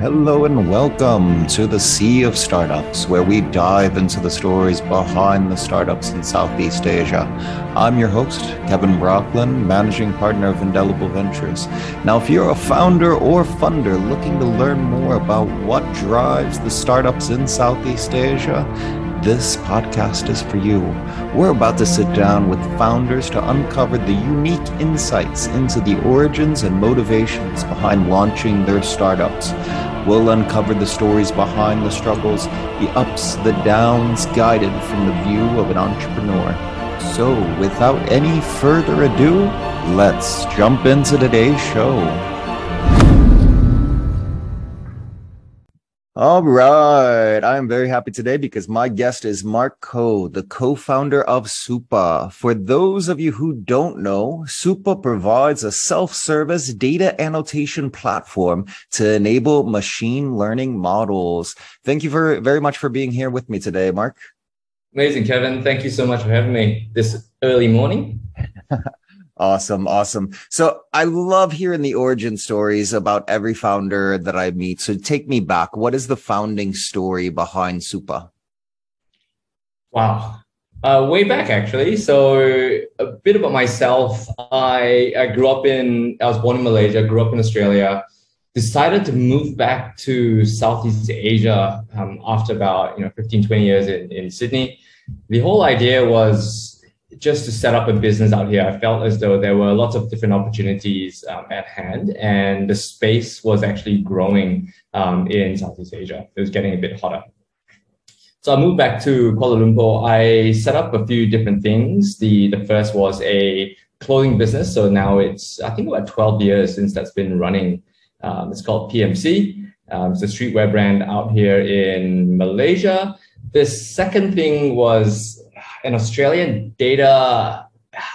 Hello and welcome to the Sea of Startups, where we dive into the stories behind the startups in Southeast Asia. I'm your host, Kevin Brockland, managing partner of Indelible Ventures. Now, if you're a founder or funder looking to learn more about what drives the startups in Southeast Asia, this podcast is for you. We're about to sit down with founders to uncover the unique insights into the origins and motivations behind launching their startups. We'll uncover the stories behind the struggles, the ups, the downs, guided from the view of an entrepreneur. So, without any further ado, let's jump into today's show. All right. I am very happy today because my guest is Mark Koh, the co-founder of Supa. For those of you who don't know, Supa provides a self-service data annotation platform to enable machine learning models. Thank you for, very much for being here with me today, Mark. Amazing, Kevin. Thank you so much for having me this early morning. Awesome, awesome. So I love hearing the origin stories about every founder that I meet. So take me back. What is the founding story behind Supa? Wow. Uh, way back actually. So a bit about myself. I, I grew up in, I was born in Malaysia, grew up in Australia, decided to move back to Southeast Asia um, after about, you know, 15, 20 years in, in Sydney. The whole idea was just to set up a business out here, I felt as though there were lots of different opportunities um, at hand, and the space was actually growing um, in Southeast Asia. It was getting a bit hotter. So I moved back to Kuala Lumpur. I set up a few different things. The the first was a clothing business. So now it's I think about 12 years since that's been running. Um, it's called PMC. Um, it's a streetwear brand out here in Malaysia. The second thing was an Australian data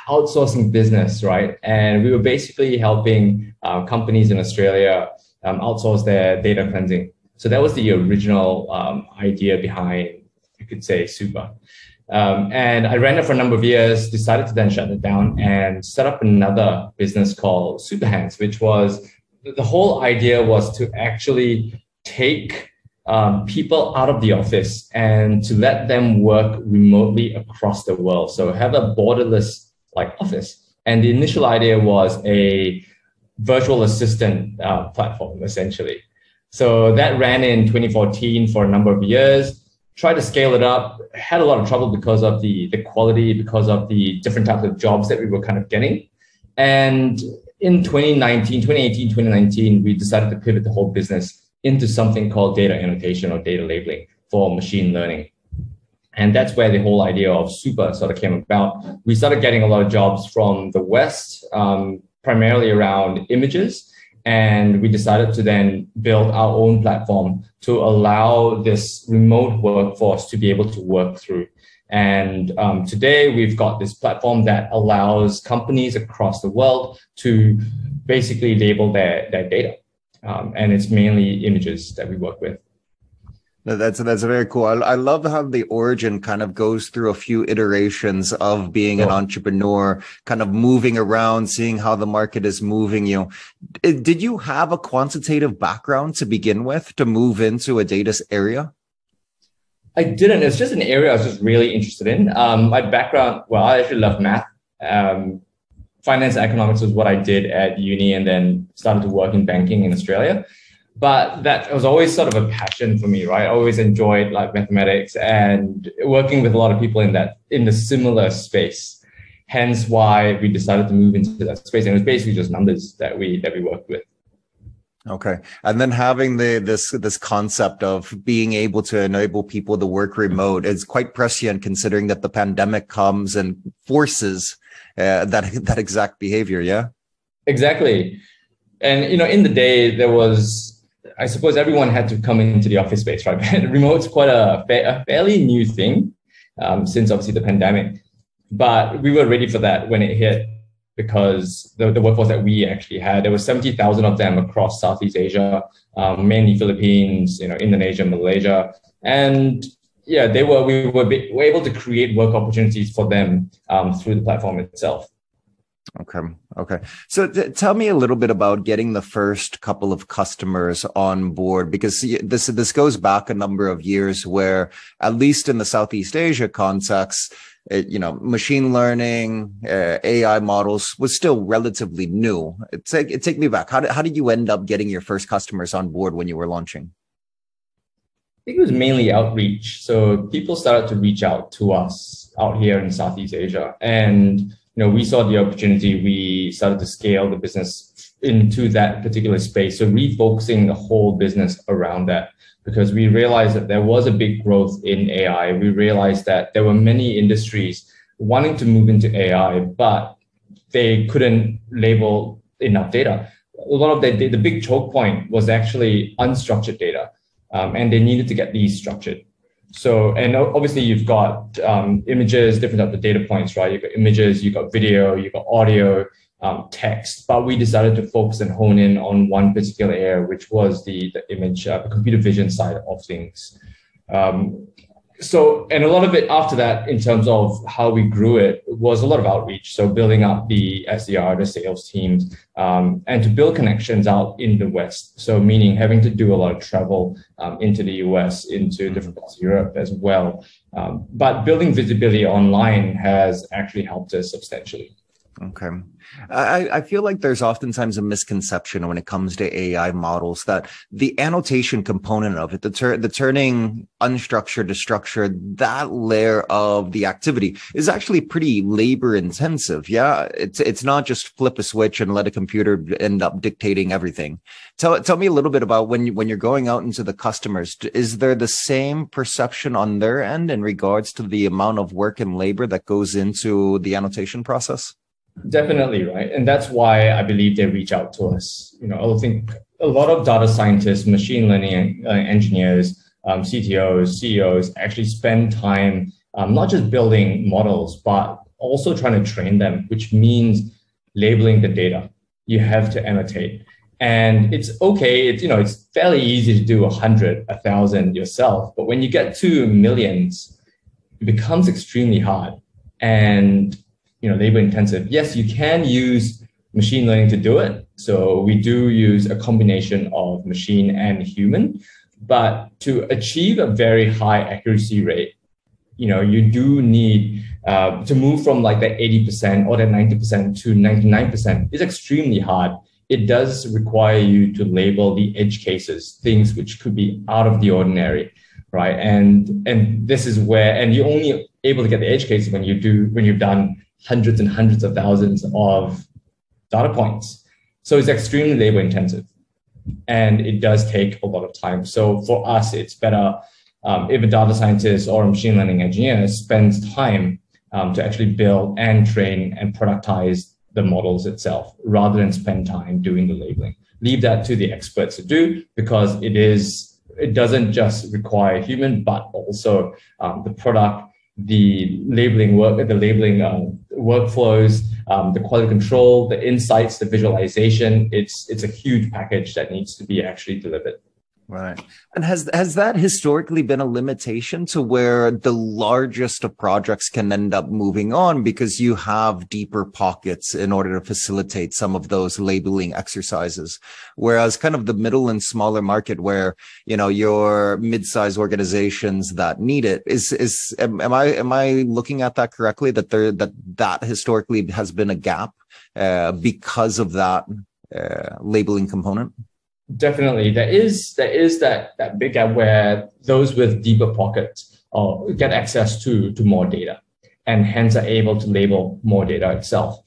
outsourcing business, right? And we were basically helping uh, companies in Australia um, outsource their data cleansing. So that was the original um, idea behind, you could say, Supa. Um, and I ran it for a number of years, decided to then shut it down and set up another business called Superhands, which was the whole idea was to actually take um, people out of the office and to let them work remotely across the world. So have a borderless like office. And the initial idea was a virtual assistant uh, platform, essentially. So that ran in 2014 for a number of years. Tried to scale it up, had a lot of trouble because of the, the quality, because of the different types of jobs that we were kind of getting. And in 2019, 2018, 2019, we decided to pivot the whole business into something called data annotation or data labeling for machine learning. And that's where the whole idea of Supa sort of came about. We started getting a lot of jobs from the West, um, primarily around images. And we decided to then build our own platform to allow this remote workforce to be able to work through. And um, today we've got this platform that allows companies across the world to basically label their, their data. Um, and it's mainly images that we work with. That's that's very cool. I, I, love how the origin kind of goes through a few iterations of being an entrepreneur, kind of moving around, seeing how the market is moving. You know, did you have a quantitative background to begin with to move into a data area? I didn't. It's just an area I was just really interested in. Um, my background, well, I actually love math. Um, finance economics was what I did at uni and then started to work in banking in Australia. But that was always sort of a passion for me, right? I always enjoyed like mathematics and working with a lot of people in that in the similar space. Hence why we decided to move into that space. And it was basically just numbers that we that we worked with. Okay. And then having the this this concept of being able to enable people to work remote is quite prescient considering that the pandemic comes and forces uh, that that exact behavior. Yeah, exactly. And you know, in the day, there was, I suppose, everyone had to come into the office space, right? Remote's quite a, a fairly new thing um, since obviously the pandemic, but we were ready for that when it hit because the, the workforce that we actually had, there was 70,000 of them across Southeast Asia, um, mainly Philippines, you know, Indonesia, Malaysia. And yeah, they were we were, be, were able to create work opportunities for them um, through the platform itself. Okay. Okay. So tell me a little bit about getting the first couple of customers on board because this this goes back a number of years where at least in the Southeast Asia context it, you know, machine learning, uh, AI models was still relatively new. It Take it take me back. How did how did you end up getting your first customers on board when you were launching? I think it was mainly outreach. So people started to reach out to us out here in Southeast Asia, and you know, we saw the opportunity, we started to scale the business into that particular space. So refocusing the whole business around that because we realized that there was a big growth in AI. We realized that there were many industries wanting to move into AI, but they couldn't label enough data. A lot of the, the big choke point was actually unstructured data, um, and they needed to get these structured. So, and obviously you've got um, images, different types of data points, right? You've got images, you've got video, you've got audio, um, text, but we decided to focus and hone in on one particular area, which was the, the image, uh, the computer vision side of things. Um, so, and a lot of it after that, in terms of how we grew it, was a lot of outreach. So, building up the SDR, the sales teams, um, and to build connections out in the West. So, meaning having to do a lot of travel um, into the US, into different parts of Europe as well. Um, but building visibility online has actually helped us substantially. Okay. I, I feel like there's oftentimes a misconception when it comes to AI models that the annotation component of it, the, the turning unstructured to structured, that layer of the activity is actually pretty labor intensive. Yeah. It's, it's not just flip a switch and let a computer end up dictating everything. Tell, tell me a little bit about when you, when you're going out into the customers, is there the same perception on their end in regards to the amount of work and labor that goes into the annotation process? Definitely, right? And that's why I believe they reach out to us. You know, I think a lot of data scientists, machine learning uh, engineers, um, CTOs, CEOs actually spend time um, not just building models, but also trying to train them, which means labeling the data. You have to annotate. And it's okay, it's you know, it's fairly easy to do a hundred, a thousand yourself, but when you get to millions, it becomes extremely hard. And you know, labor intensive. Yes, you can use machine learning to do it. So we do use a combination of machine and human, but to achieve a very high accuracy rate, you know, you do need uh, to move from like that 80% or that 90% to 99% is extremely hard. It does require you to label the edge cases, things which could be out of the ordinary, right? And and this is where, and you're only able to get the edge cases when you do when you've done hundreds and hundreds of thousands of data points. So it's extremely labor intensive and it does take a lot of time. So for us, it's better um, if a data scientist or a machine learning engineer spends time um, to actually build and train and productize the models itself rather than spend time doing the labeling. Leave that to the experts to do because it is it doesn't just require human, but also um, the product the labeling work, the labeling um, workflows, um, the quality control, the insights, the visualization. It's it's a huge package that needs to be actually delivered. Right. And has has that historically been a limitation to where the largest of projects can end up moving on because you have deeper pockets in order to facilitate some of those labeling exercises. Whereas kind of the middle and smaller market where, you know, your mid-sized organizations that need it is is am, am I am I looking at that correctly that there that that historically has been a gap uh, because of that uh, labeling component? Definitely. There is there is that that big gap where those with deeper pockets uh, get access to to more data and hence are able to label more data itself.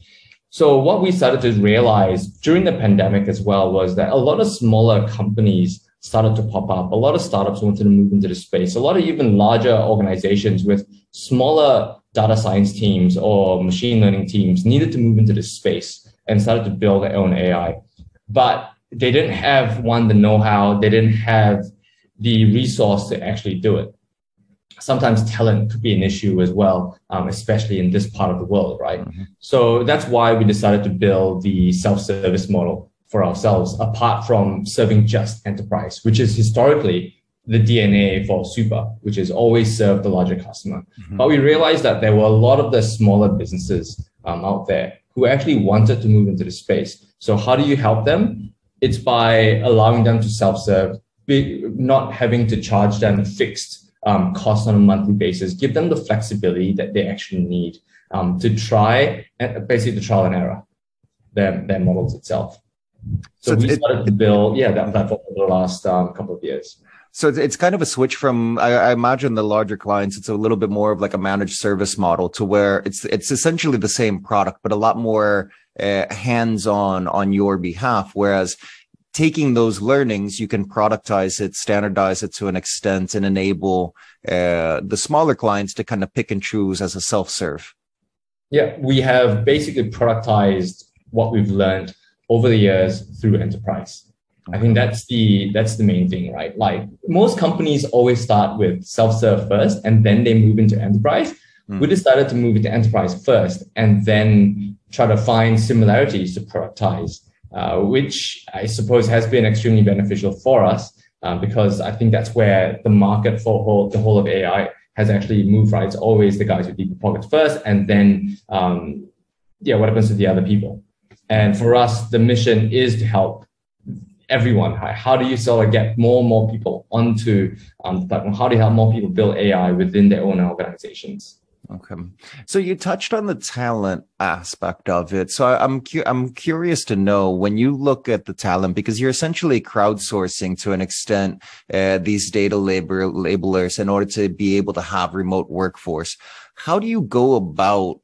So what we started to realize during the pandemic as well was that a lot of smaller companies started to pop up. A lot of startups wanted to move into the space. A lot of even larger organizations with smaller data science teams or machine learning teams needed to move into this space and started to build their own ai but they didn't have one the know-how they didn't have the resource to actually do it sometimes talent could be an issue as well um, especially in this part of the world right mm-hmm. so that's why we decided to build the self-service model for ourselves apart from serving just enterprise which is historically the dna for Supa which is always serve the larger customer mm-hmm. but we realized that there were a lot of the smaller businesses um, out there who actually wanted to move into the space. So how do you help them? It's by allowing them to self-serve, not having to charge them fixed um, cost on a monthly basis. Give them the flexibility that they actually need um, to try, and basically the trial and error, their, their models itself. So, so we started to build, yeah, that platform over the last um, couple of years. So it's, it's kind of a switch from I, I, imagine the larger clients. It's a little bit more of like a managed service model to where it's it's essentially the same product, but a lot more uh, hands on on your behalf. Whereas taking those learnings, you can productize it, standardize it to an extent, and enable uh, the smaller clients to kind of pick and choose as a self serve. Yeah, we have basically productized what we've learned over the years through enterprise. I think that's the that's the main thing, right? Like most companies always start with self-serve first and then they move into enterprise. Mm. We decided to move into enterprise first and then try to find similarities to productize, uh, which I suppose has been extremely beneficial for us uh, because I think that's where the market for whole, the whole of AI has actually moved, right? It's always the guys with deeper pockets first and then, um, yeah, what happens to the other people? And for us, the mission is to help everyone? How, do you sort of get more and more people onto um, the platform? How do you help more people build AI within their own organizations? Okay, so you touched on the talent aspect of it. So I'm cu- I'm curious to know when you look at the talent because you're essentially crowdsourcing to an extent uh, these data labor labelers in order to be able to have remote workforce. How do you go about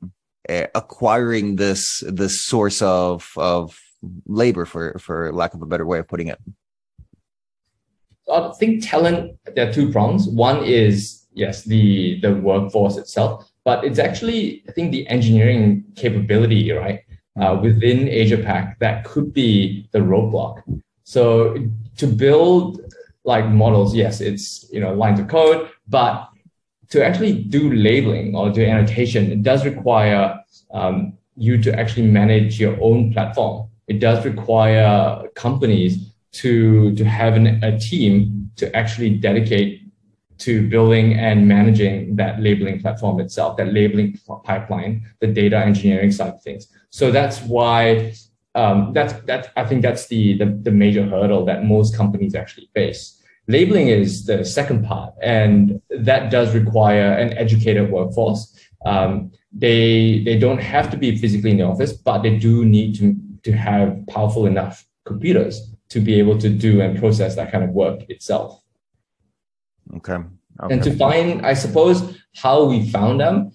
uh, acquiring this this source of of labor for for lack of a better way of putting it. I think talent there are two prongs. One is yes the the workforce itself but it's actually i think the engineering capability right uh, within asia pac that could be the roadblock. So to build like models yes it's you know lines of code but to actually do labeling or do annotation it does require um, you to actually manage your own platform it does require companies to to have an, a team to actually dedicate to building and managing that labeling platform itself, that labeling pipeline, the data engineering side of things. So that's why um, that's that's I think that's the, the the major hurdle that most companies actually face. Labeling is the second part, and that does require an educated workforce. Um, they they don't have to be physically in the office, but they do need to to have powerful enough computers to be able to do and process that kind of work itself. Okay. okay. And to find, I suppose, how we found them,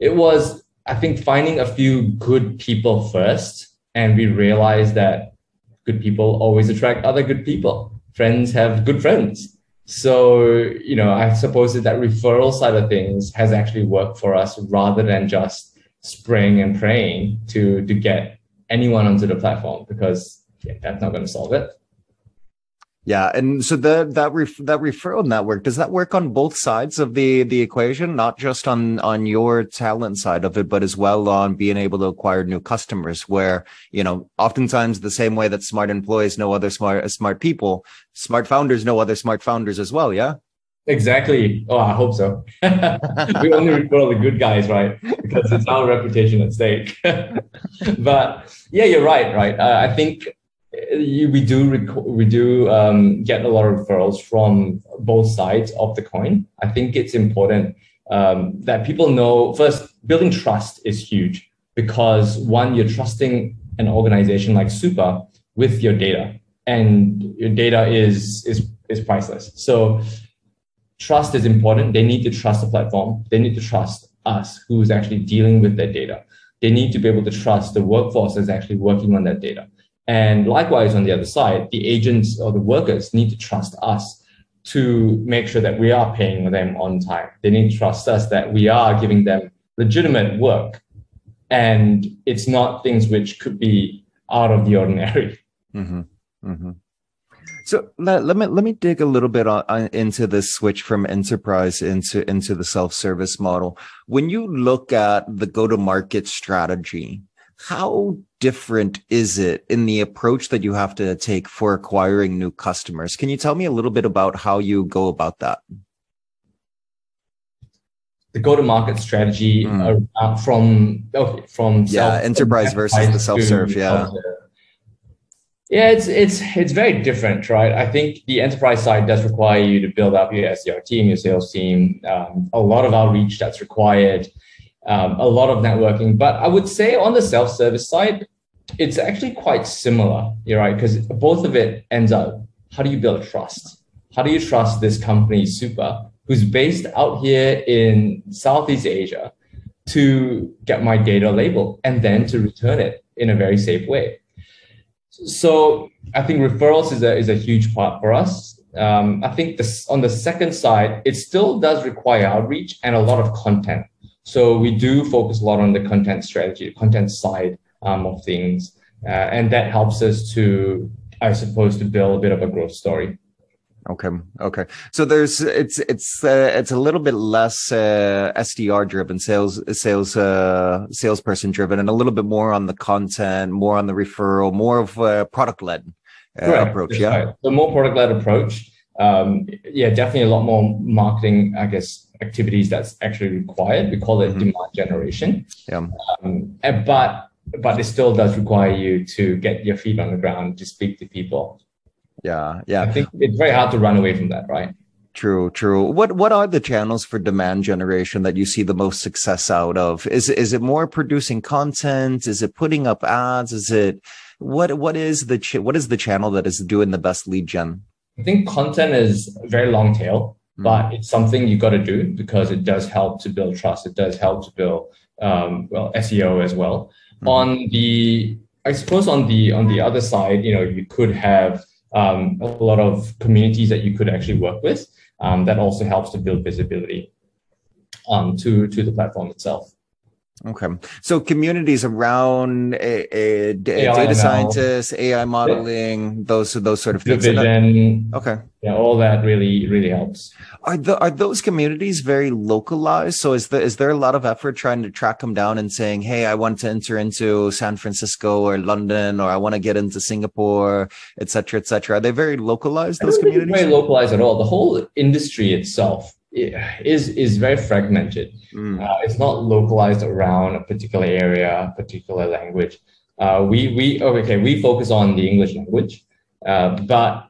it was, I think, finding a few good people first. And we realized that good people always attract other good people. Friends have good friends. So, you know, I suppose that that referral side of things has actually worked for us rather than just spraying and praying to, to get anyone onto the platform because yeah, that's not going to solve it. Yeah, and so the that ref, that referral network does that work on both sides of the the equation, not just on on your talent side of it, but as well on being able to acquire new customers. Where you know, oftentimes the same way that smart employees know other smart smart people, smart founders know other smart founders as well. Yeah. Exactly. Oh, I hope so. we only refer all the good guys, right? Because it's our reputation at stake. but yeah, you're right. Right. Uh, I think uh, we do rec- we do um, get a lot of referrals from both sides of the coin. I think it's important um, that people know first building trust is huge because one you're trusting an organization like Supa with your data, and your data is is is priceless. So trust is important. They need to trust the platform. They need to trust us who's actually dealing with their data. They need to be able to trust the workforce that's actually working on that data. And likewise, on the other side, the agents or the workers need to trust us to make sure that we are paying them on time. They need to trust us that we are giving them legitimate work and it's not things which could be out of the ordinary. Mm-hmm. Mm-hmm. So let, let me let me dig a little bit on, on, into this switch from enterprise into into the self service model. When you look at the go to market strategy, how different is it in the approach that you have to take for acquiring new customers? Can you tell me a little bit about how you go about that? the go-to-market strategy mm. from okay, from yeah enterprise versus the self-serve yeah yeah it's it's it's very different right? I think the enterprise side does require you to build up your sdr team your sales team um, a lot of outreach that's required um, a lot of networking. But i would say on the self-service side it's actually quite similar you're right? Because both of it ends up how do you build trust? How do you trust this company Supa who's based out here in Southeast Asia to get my data labeled and then to return it in a very safe way. So I think referrals is a, is a huge part for us. Um, I think this, on the second side, it still does require outreach and a lot of content. So we do focus a lot on the content strategy, the content side um, of things. Uh, and that helps us to, I suppose, to build a bit of a growth story. Okay. Okay. So there's it's it's uh, it's a little bit less uh, SDR driven, sales sales uh, salesperson driven, and a little bit more on the content, more on the referral, more of a product led uh, approach. Yeah. Right. The more product led approach. Um, yeah, definitely a lot more marketing, I guess, activities that's actually required. We call it mm-hmm. demand generation. Yeah. Um, but but it still does require you to get your feet on the ground to speak to people yeah yeah i think it's very hard to run away from that right True, true. What what are the channels for demand generation that you see the most success out of? Is is it more producing content? Is it putting up ads? Is it what what is the ch- what is the channel that is doing the best lead gen? I think content is very long tail, mm. but it's something you got to do because it does help to build trust. It does help to build um, well SEO as well. Mm. On the I suppose on the on the other side, you know, you could have um, a lot of communities that you could actually work with. Um, that also helps to build visibility um, to to the platform itself. Okay, so communities around a, a, a data scientists, AI modeling, yeah. those those sort of things. Okay, yeah, all that really really helps. Are the are those communities very localized? So is the is there a lot of effort trying to track them down and saying, hey, I want to enter into San Francisco or London, or I want to get into Singapore, etc., cetera, et cetera? Are they very localized? Those communities very localized at all. The whole industry itself is is very fragmented. Mm. Uh, it's not localized around a particular area, particular language. Uh, we we okay we focus on the English language, uh, but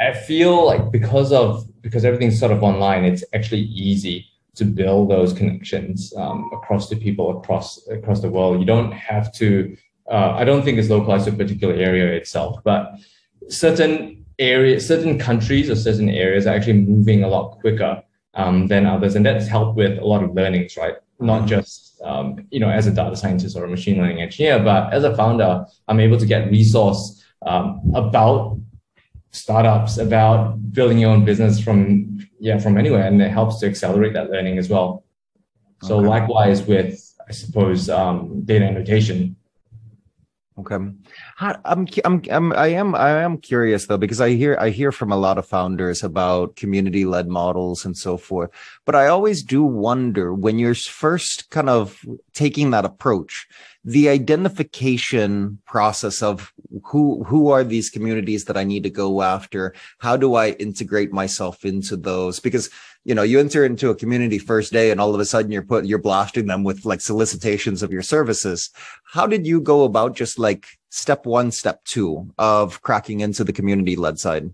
I feel like because of because everything's sort of online, it's actually easy to build those connections um, across the people across across the world. You don't have to. Uh, I don't think it's localized to a particular area itself, but certain areas, certain countries or certain areas are actually moving a lot quicker um, than others, and that's helped with a lot of learnings, right? Not mm-hmm. just um, you know as a data scientist or a machine learning engineer, but as a founder, I'm able to get resource um, about startups, about building your own business from yeah from anywhere, and it helps to accelerate that learning as well. So okay. likewise with I suppose um, data annotation. Okay. I'm, I'm, I'm, I am, I am curious though, because I hear, I hear from a lot of founders about community led models and so forth. But I always do wonder when you're first kind of taking that approach, the identification process of who, who are these communities that I need to go after? How do I integrate myself into those? Because you know, you enter into a community first day and all of a sudden you're put, you're blasting them with like solicitations of your services. How did you go about just like step one, step two of cracking into the community led side?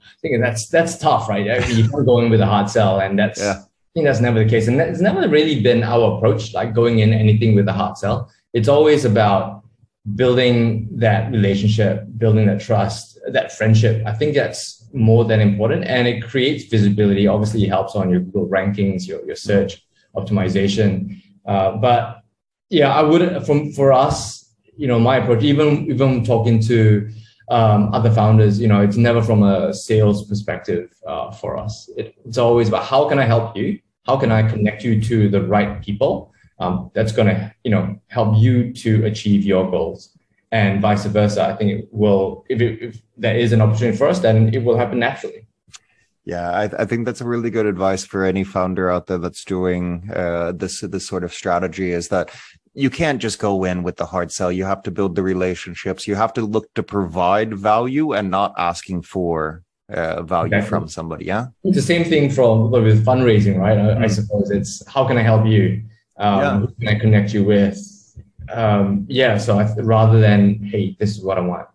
I think that's, that's tough, right? I mean, you can't go in with a hard sell and that's, yeah. I think that's never the case. And it's never really been our approach, like going in anything with a hard sell. It's always about building that relationship, building that trust, that friendship. I think that's more than important and it creates visibility. Obviously, it helps on your Google rankings, your, your search optimization. Uh, but yeah, I would from for us, you know, my approach, even even talking to um, other founders, you know, it's never from a sales perspective uh, for us. It, it's always about how can I help you? How can I connect you to the right people? Um, that's going to, you know, help you to achieve your goals and vice versa. I think it will, if, it, if there is an opportunity for us, then it will happen naturally. Yeah, I, I, think that's a really good advice for any founder out there that's doing uh, this this sort of strategy. Is that you can't just go in with the hard sell. You have to build the relationships. You have to look to provide value and not asking for uh, value exactly. from somebody. Yeah. It's the same thing from with fundraising, right? I, mm. I suppose it's how can I help you? Um, yeah. Who can I connect you with? Um, yeah. So I, rather than hey, this is what I want.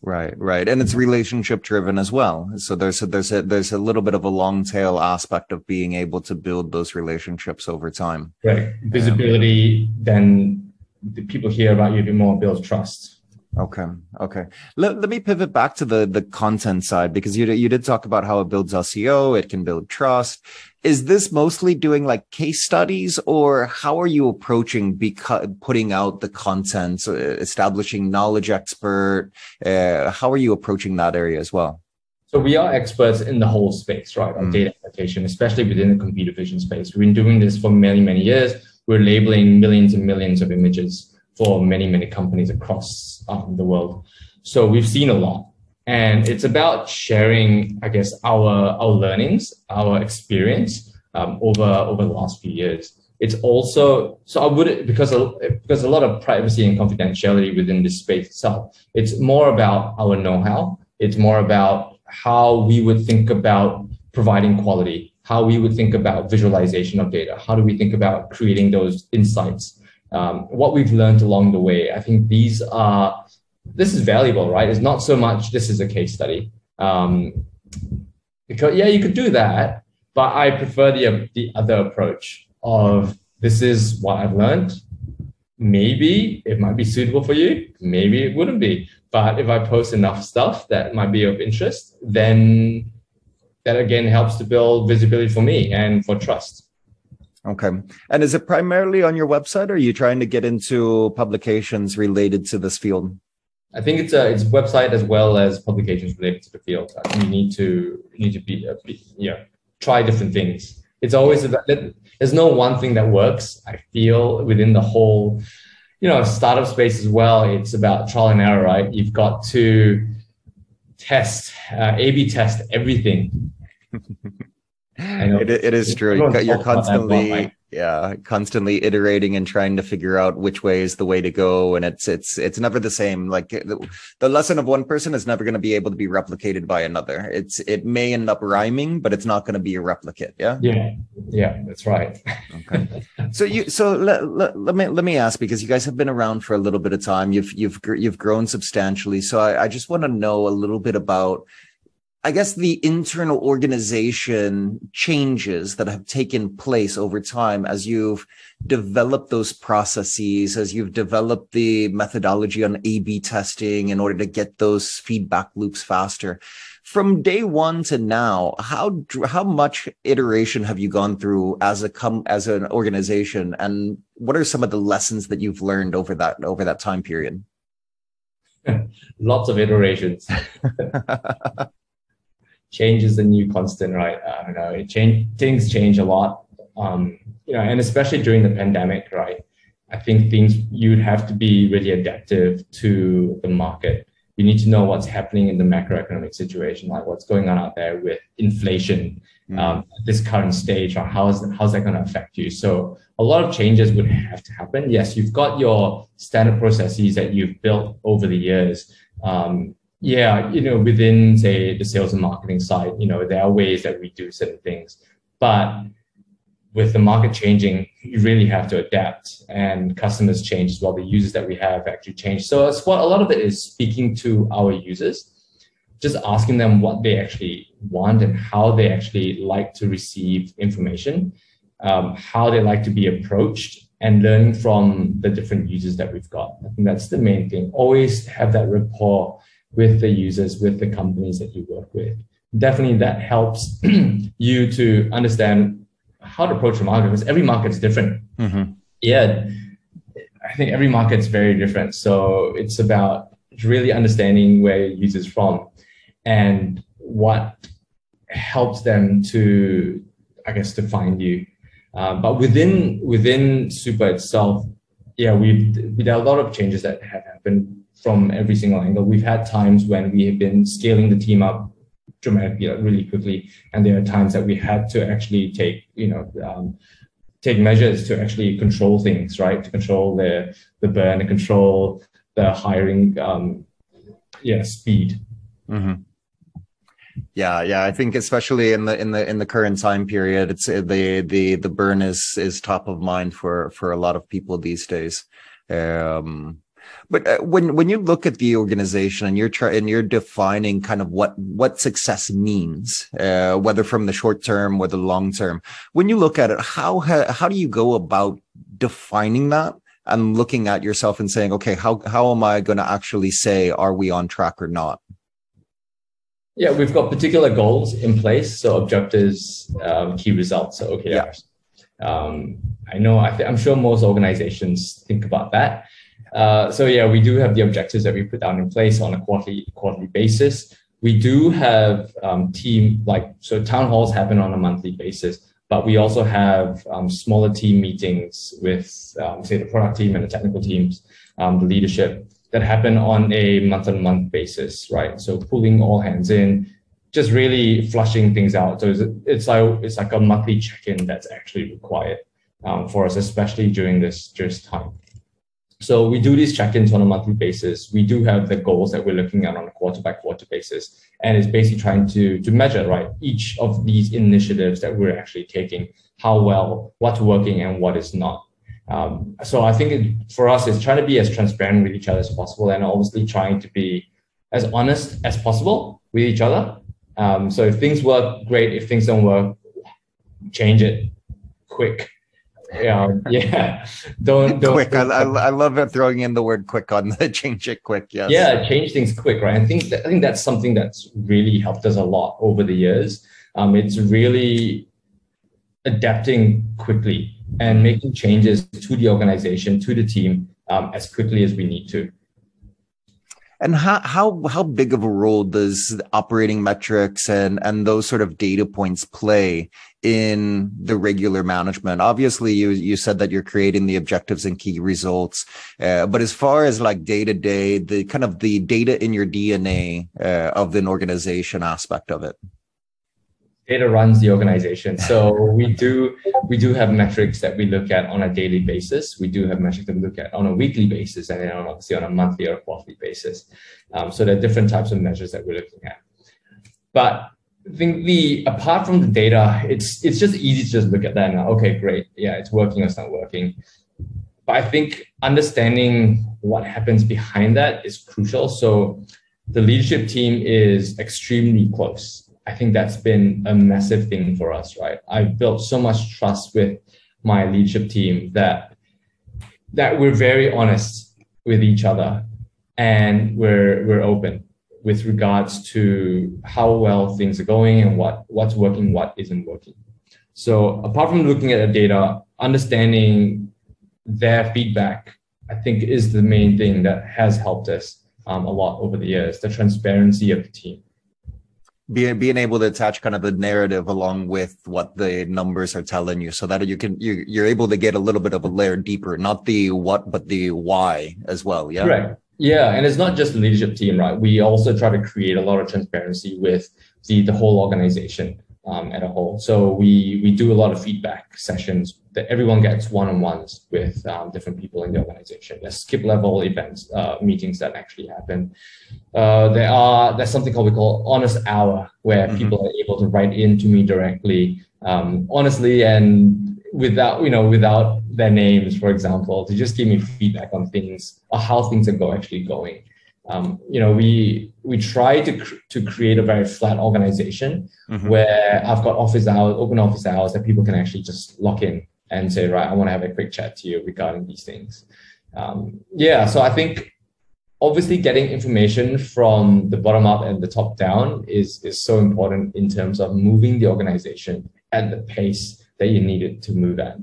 Right, right, and it's relationship driven as well. So there's a, there's a there's a little bit of a long tail aspect of being able to build those relationships over time. Right, visibility. Um, then the people hear about you, the more builds trust. Okay. Okay. Let, let me pivot back to the the content side because you you did talk about how it builds SEO, it can build trust. Is this mostly doing like case studies or how are you approaching because putting out the content, uh, establishing knowledge expert? Uh, how are you approaching that area as well? So we are experts in the whole space, right? On mm. data annotation, especially within the computer vision space. We've been doing this for many, many years. We're labeling millions and millions of images for many, many companies across um, the world. So we've seen a lot. And it's about sharing, I guess, our, our learnings, our experience um, over, over the last few years. It's also, so I would, because, because a lot of privacy and confidentiality within this space itself, it's more about our know-how. It's more about how we would think about providing quality, how we would think about visualization of data. How do we think about creating those insights? um, what we've learned along the way. I think these are this is valuable, right? It's not so much this is a case study. Um, because yeah, you could do that, but I prefer the the other approach of this is what I've learned. Maybe it might be suitable for you. Maybe it wouldn't be. But if I post enough stuff that might be of interest, then that again helps to build visibility for me and for trust. Okay. And is it primarily on your website or are you trying to get into publications related to this field? I think it's a it's website as well as publications related to the field. I think you need to you need to be, uh, be yeah try different things. It's always about there's no one thing that works. I feel within the whole you know startup space as well. It's about trial and error, right? You've got to test uh, A/B test everything. It, it is true. You're constantly, yeah, constantly iterating and trying to figure out which way is the way to go, and it's it's it's never the same. Like the, the lesson of one person is never going to be able to be replicated by another. It's it may end up rhyming, but it's not going to be a replicate. Yeah. Yeah. Yeah. That's right. okay. So you so let, let, let me let me ask because you guys have been around for a little bit of time. You've you've you've grown substantially. So I, I just want to know a little bit about I guess the internal organization changes that have taken place over time as you've developed those processes, as you've developed the methodology on A B testing in order to get those feedback loops faster. From day one to now, how how much iteration have you gone through as a come as an organization, and what are some of the lessons that you've learned over that over that time period? Lots of iterations. change is the new constant, right? I don't know. It change things change a lot. Um, you know, and especially during the pandemic, right? I think things you'd have to be really adaptive to the market. You need to know what's happening in the macroeconomic situation, like what's going on out there with inflation mm. um, at this current stage, or how's how's that going to affect you? So a lot of changes would have to happen. Yes, you've got your standard processes that you've built over the years. Um, yeah, you know, within say the sales and marketing side, you know, there are ways that we do certain things, but with the market changing, you really have to adapt and customers change as well. The users that we have actually change. So it's what a lot of it is speaking to our users, just asking them what they actually want and how they actually like to receive information, um, how they like to be approached and learning from the different users that we've got. I think that's the main thing. Always have that rapport with the users, with the companies that you work with. Definitely that helps you to understand how to approach the market because every market is different. Mm-hmm. Yeah, I think every market is very different. So it's about really understanding where your users from and what helps them to, I guess, to find you. Uh, but within within Supa itself, yeah, we've there are a lot of changes that have happened from every single angle. We've had times when we have been scaling the team up dramatically, like really quickly, and there are times that we had to actually take, you know, um, take measures to actually control things, right? To control the the burn, to control the hiring, um, yeah, speed. Mm-hmm. Yeah, yeah. I think especially in the in the in the current time period, it's the the the burn is is top of mind for for a lot of people these days. Um, but uh, when when you look at the organization and you're trying and you're defining kind of what what success means, uh, whether from the short term or the long term, when you look at it, how how do you go about defining that and looking at yourself and saying, okay, how how am I going to actually say are we on track or not? Yeah, we've got particular goals in place, so objectives, um, key results, so OKRs. Yeah. Um, I know, I I'm sure most organizations think about that. Uh, so yeah, we do have the objectives that we put down in place on a quarterly quarterly basis. We do have um, team like so town halls happen on a monthly basis, but we also have um, smaller team meetings with um, say the product team and the technical teams, um, the leadership that happen on a month on month basis, right? So pulling all hands in, just really flushing things out. So it's, it's like it's like a monthly check in that's actually required um, for us, especially during this this time. So we do these check-ins on a monthly basis. We do have the goals that we're looking at on a quarter by quarter basis. And it's basically trying to, to measure, right, each of these initiatives that we're actually taking, how well, what's working and what is not. Um, so I think it, for us, it's trying to be as transparent with each other as possible and obviously trying to be as honest as possible with each other. Um, so if things work, great. If things don't work, change it quick. Yeah yeah. Don't don't quick. I, I, love it throwing in the word quick on the change it quick yes. Yeah change things quick right? I think that, i think that's something that's really helped us a lot over the years. Um, it's really adapting quickly and making changes to the organization to the team um, as quickly as we need to. And how how how big of a role does operating metrics and and those sort of data points play in the regular management? Obviously, you you said that you're creating the objectives and key results, uh, but as far as like day to day, the kind of the data in your DNA uh, of an organization aspect of it data runs the organization. So we do we do have metrics that we look at on a daily basis. We do have metrics that we look at on a weekly basis, and then obviously on a monthly or quarterly basis. Um, so there are different types of measures that we're looking at. But I think the apart from the data, it's it's just easy to just look at that and okay, great, yeah, it's working or it's not working. But I think understanding what happens behind that is crucial. So the leadership team is extremely close I think that's been a massive thing for us, right? I've built so much trust with my leadership team that that we're very honest with each other and we're we're open with regards to how well things are going and what what's working, what isn't working. So apart from looking at the data, understanding their feedback, I think is the main thing that has helped us um, a lot over the years. The transparency of the team being being able to attach kind of the narrative along with what the numbers are telling you so that you can you you're able to get a little bit of a layer deeper not the what but the why as well yeah? Right. Yeah and it's not just the leadership team right? We also try to create a lot of transparency with the the whole organization um, at a whole. So we we do a lot of feedback sessions that everyone gets one-on-ones with um, different people in the organization. There's skip level events, uh, meetings that actually happen. Uh, there are there's something called we call honest hour where mm-hmm. people are able to write in to me directly, um, honestly and without you know without their names, for example, to just give me feedback on things or how things are go actually going um, you know, we we try to cr- to create a very flat organization mm-hmm. where I've got office hours, open office hours that people can actually just lock in and say, right, I want to have a quick chat to you regarding these things. Um, yeah, so I think obviously getting information from the bottom up and the top down is is so important in terms of moving the organization at the pace that you need it to move at.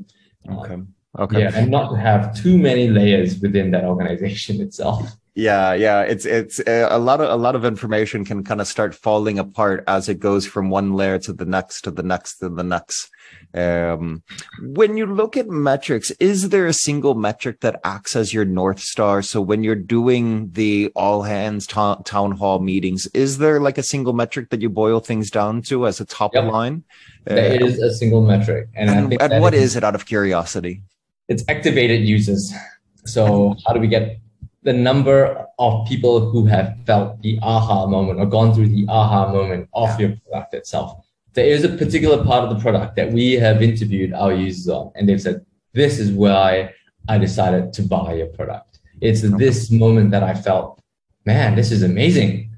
Okay. Um, okay. Yeah, and not to have too many layers within that organization itself yeah yeah it's it's uh, a lot of a lot of information can kind of start falling apart as it goes from one layer to the next to the next to the next. Um, when you look at metrics is there a single metric that acts as your north star? So when you're doing the all hands ta- town hall meetings is there like a single metric that you boil things down to as a top yep. line? Uh, it is a single metric and, and, and what is, is it out of curiosity? It's activated users so how do we get the number of people who have felt the aha moment or gone through the aha moment of your product itself. There is a particular part of the product that we have interviewed our users on, and they've said, This is why I decided to buy your product. It's this moment that I felt, man, this is amazing.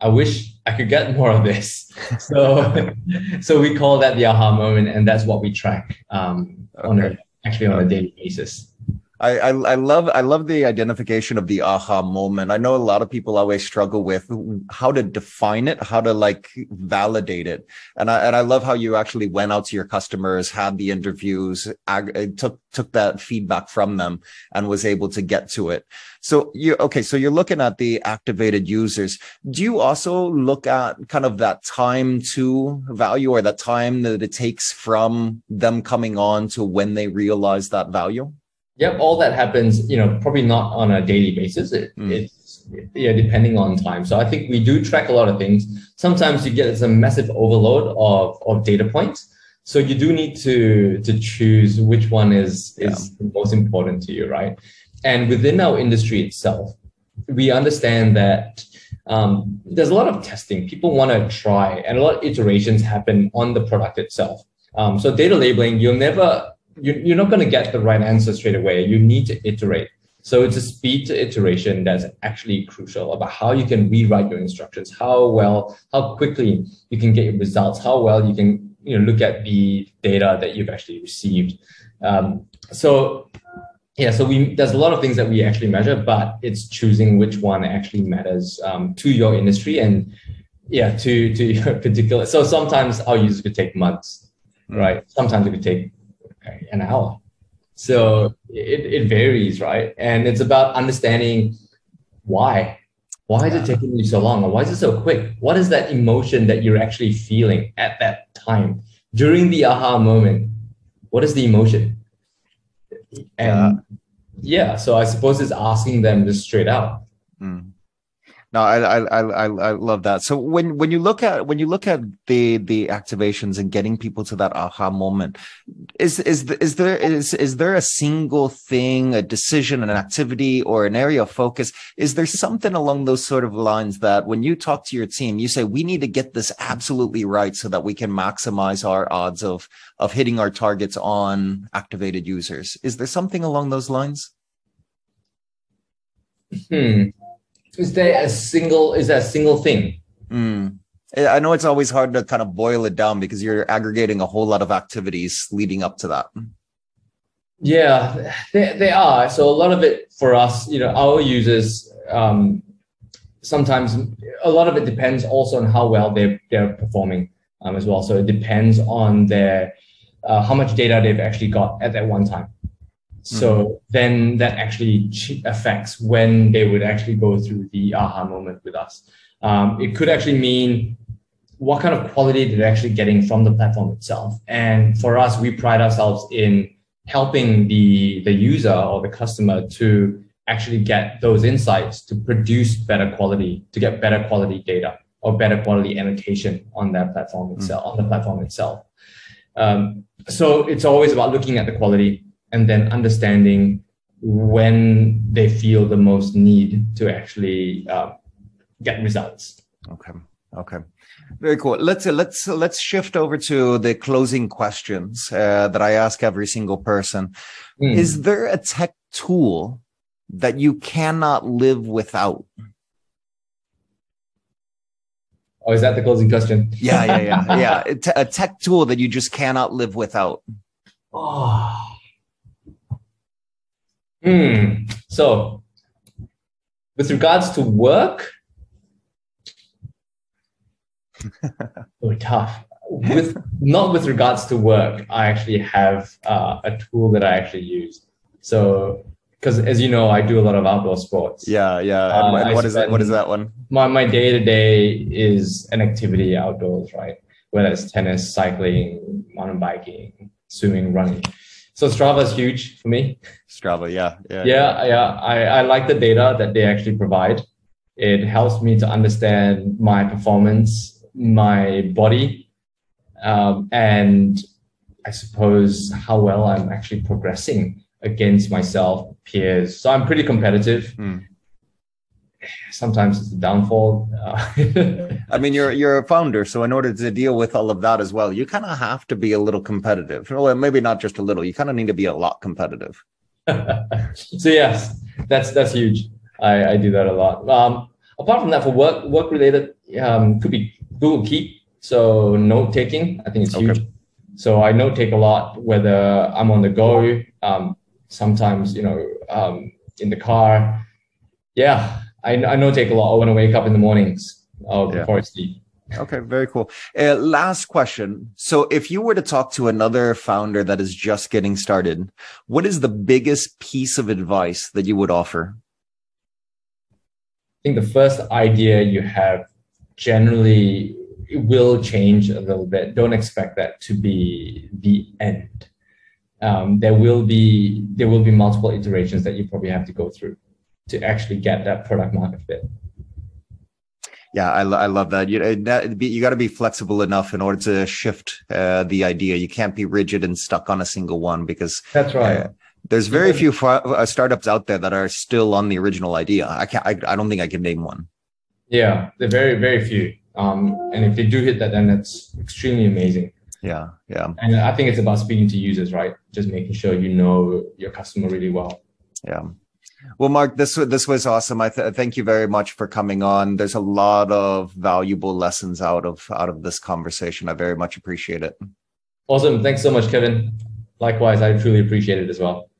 I wish I could get more of this. So, so we call that the aha moment, and that's what we track um, okay. on a, actually on a daily basis. I, I, I love I love the identification of the aha moment. I know a lot of people always struggle with how to define it, how to like validate it, and I and I love how you actually went out to your customers, had the interviews, ag- took took that feedback from them, and was able to get to it. So you okay? So you're looking at the activated users. Do you also look at kind of that time to value or that time that it takes from them coming on to when they realize that value? Yep, all that happens, you know, probably not on a daily basis. It, mm. It's yeah, depending on time. So I think we do track a lot of things. Sometimes you get some massive overload of, of data points. So you do need to to choose which one is is yeah. most important to you, right? And within our industry itself, we understand that um, there's a lot of testing. People want to try, and a lot of iterations happen on the product itself. Um, so data labeling, you'll never you're not going to get the right answer straight away. You need to iterate. So it's a speed to iteration that's actually crucial about how you can rewrite your instructions, how well, how quickly you can get your results, how well you can you know look at the data that you've actually received. Um, so yeah, so we there's a lot of things that we actually measure, but it's choosing which one actually matters um, to your industry and yeah to to your particular. So sometimes our users could take months, mm. right? Sometimes it could take an hour. So it, it varies, right? And it's about understanding why. Why is it taking you so long? Or why is it so quick? What is that emotion that you're actually feeling at that time? During the aha moment, what is the emotion? And yeah, yeah so I suppose it's asking them just straight out. Mm. No, I, I I I love that. So when when you look at when you look at the the activations and getting people to that aha moment, is is is there is is there a single thing, a decision, an activity, or an area of focus? Is there something along those sort of lines that when you talk to your team, you say we need to get this absolutely right so that we can maximize our odds of of hitting our targets on activated users? Is there something along those lines? Hmm is there a single is there a single thing? Mm. i know it's always hard to kind of boil it down because you're aggregating a whole lot of activities leading up to that. Yeah they, they are. So a lot of it for us you know our users um, sometimes a lot of it depends also on how well they're, they're performing um, as well. So it depends on their uh, how much data they've actually got at that one time so mm-hmm. then that actually affects when they would actually go through the aha moment with us. Um, it could actually mean what kind of quality they're actually getting from the platform itself. And for us, we pride ourselves in helping the, the user or the customer to actually get those insights to produce better quality, to get better quality data or better quality annotation on that platform mm. itself, mm. on the platform itself. Um, so it's always about looking at the quality and then understanding when they feel the most need to actually uh, get results. Okay. Okay. Very cool. Let's uh, let's uh, let's shift over to the closing questions uh, that I ask every single person. Mm. Is there a tech tool that you cannot live without? Oh, is that the closing question? yeah, yeah, yeah, yeah. A tech tool that you just cannot live without. Oh. Hmm. So, with regards to work, oh, tough. With not with regards to work, I actually have uh, a tool that I actually use. So, because as you know, I do a lot of outdoor sports. Yeah, yeah. Uh, and what is that? What is that one? My my day to day is an activity outdoors, right? Whether it's tennis, cycling, mountain biking, swimming, running. So Strava is huge for me. Strava, yeah, yeah, yeah, yeah. I, I like the data that they actually provide. It helps me to understand my performance, my body, um, and I suppose how well I'm actually progressing against myself, peers. So I'm pretty competitive. Mm. Sometimes it's a downfall. Uh, I mean, you're you're a founder, so in order to deal with all of that as well, you kind of have to be a little competitive. Well, maybe not just a little. You kind of need to be a lot competitive. so yes, that's that's huge. I, I do that a lot. Um, apart from that, for work work related, um, could be Google Keep. So note taking, I think it's huge. So I note take a lot, whether I'm on the go, um, sometimes you know um, in the car. Yeah, I, I note take a lot when I wake up in the mornings uh, before. I sleep. Okay, very cool. Uh, last question. So, if you were to talk to another founder that is just getting started, what is the biggest piece of advice that you would offer? I think the first idea you have generally will change a little bit. Don't expect that to be the end. Um, there will be there will be multiple iterations that you probably have to go through to actually get that product market fit. Yeah, I, I love that. You that, you got to be flexible enough in order to shift uh, the idea. You can't be rigid and stuck on a single one because that's right. Uh, there's very few uh, startups out there that are still on the original idea. I can't. I, I don't think I can name one. Yeah, they're very very few. Um, and if they do hit that, then that's extremely amazing. Yeah, yeah. And I think it's about speaking to users, right? Just making sure you know your customer really well. Yeah. Well, Mark, this this was awesome. I th- thank you very much for coming on. There's a lot of valuable lessons out of out of this conversation. I very much appreciate it. Awesome. Thanks so much, Kevin. Likewise, I truly appreciate it as well.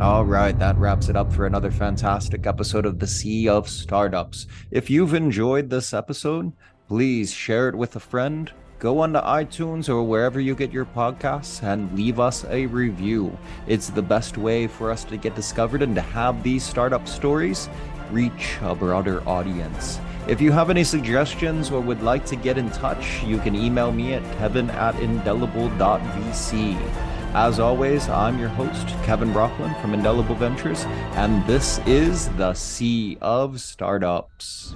All right, that wraps it up for another fantastic episode of the Sea of Startups. If you've enjoyed this episode, please share it with a friend. Go onto iTunes or wherever you get your podcasts and leave us a review. It's the best way for us to get discovered and to have these startup stories reach a broader audience. If you have any suggestions or would like to get in touch, you can email me at kevin at indelible.vc. As always, I'm your host, Kevin Brockland from Indelible Ventures, and this is the Sea of Startups.